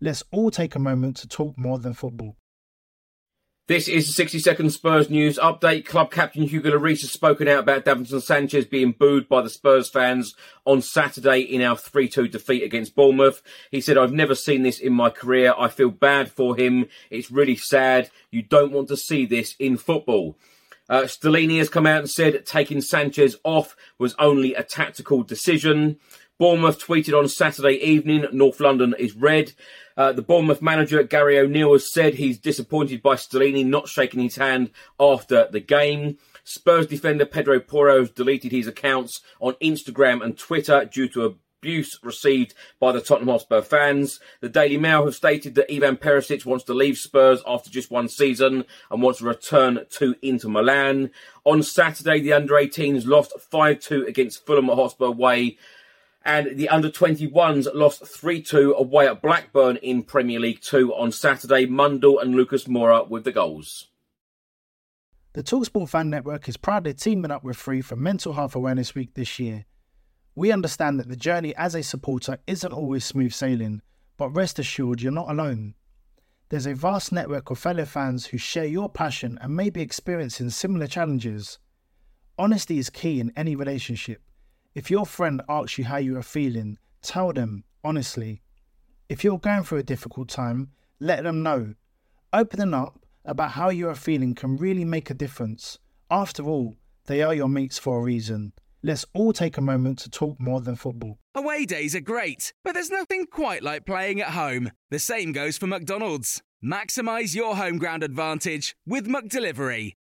Let's all take a moment to talk more than football. This is the 60 second Spurs news update. Club captain Hugo Lloris has spoken out about Davinson Sanchez being booed by the Spurs fans on Saturday in our 3-2 defeat against Bournemouth. He said, I've never seen this in my career. I feel bad for him. It's really sad. You don't want to see this in football. Uh, Stellini has come out and said taking Sanchez off was only a tactical decision. Bournemouth tweeted on Saturday evening, North London is red. Uh, the Bournemouth manager, Gary O'Neill, has said he's disappointed by Stellini not shaking his hand after the game. Spurs defender Pedro Porro has deleted his accounts on Instagram and Twitter due to abuse received by the Tottenham Hotspur fans. The Daily Mail have stated that Ivan Perisic wants to leave Spurs after just one season and wants to return to Inter Milan. On Saturday, the under 18s lost 5 2 against Fulham at Hotspur Way and the under 21s lost 3 2 away at Blackburn in Premier League 2 on Saturday. Mundle and Lucas Moura with the goals. The Talksport Fan Network is proudly teaming up with Free for Mental Health Awareness Week this year. We understand that the journey as a supporter isn't always smooth sailing, but rest assured you're not alone. There's a vast network of fellow fans who share your passion and may be experiencing similar challenges. Honesty is key in any relationship if your friend asks you how you are feeling, tell them honestly. If you're going through a difficult time, let them know. Opening up about how you are feeling can really make a difference. After all, they are your mates for a reason. Let's all take a moment to talk more than football. Away days are great, but there's nothing quite like playing at home. The same goes for McDonald's. Maximize your home ground advantage with McDelivery.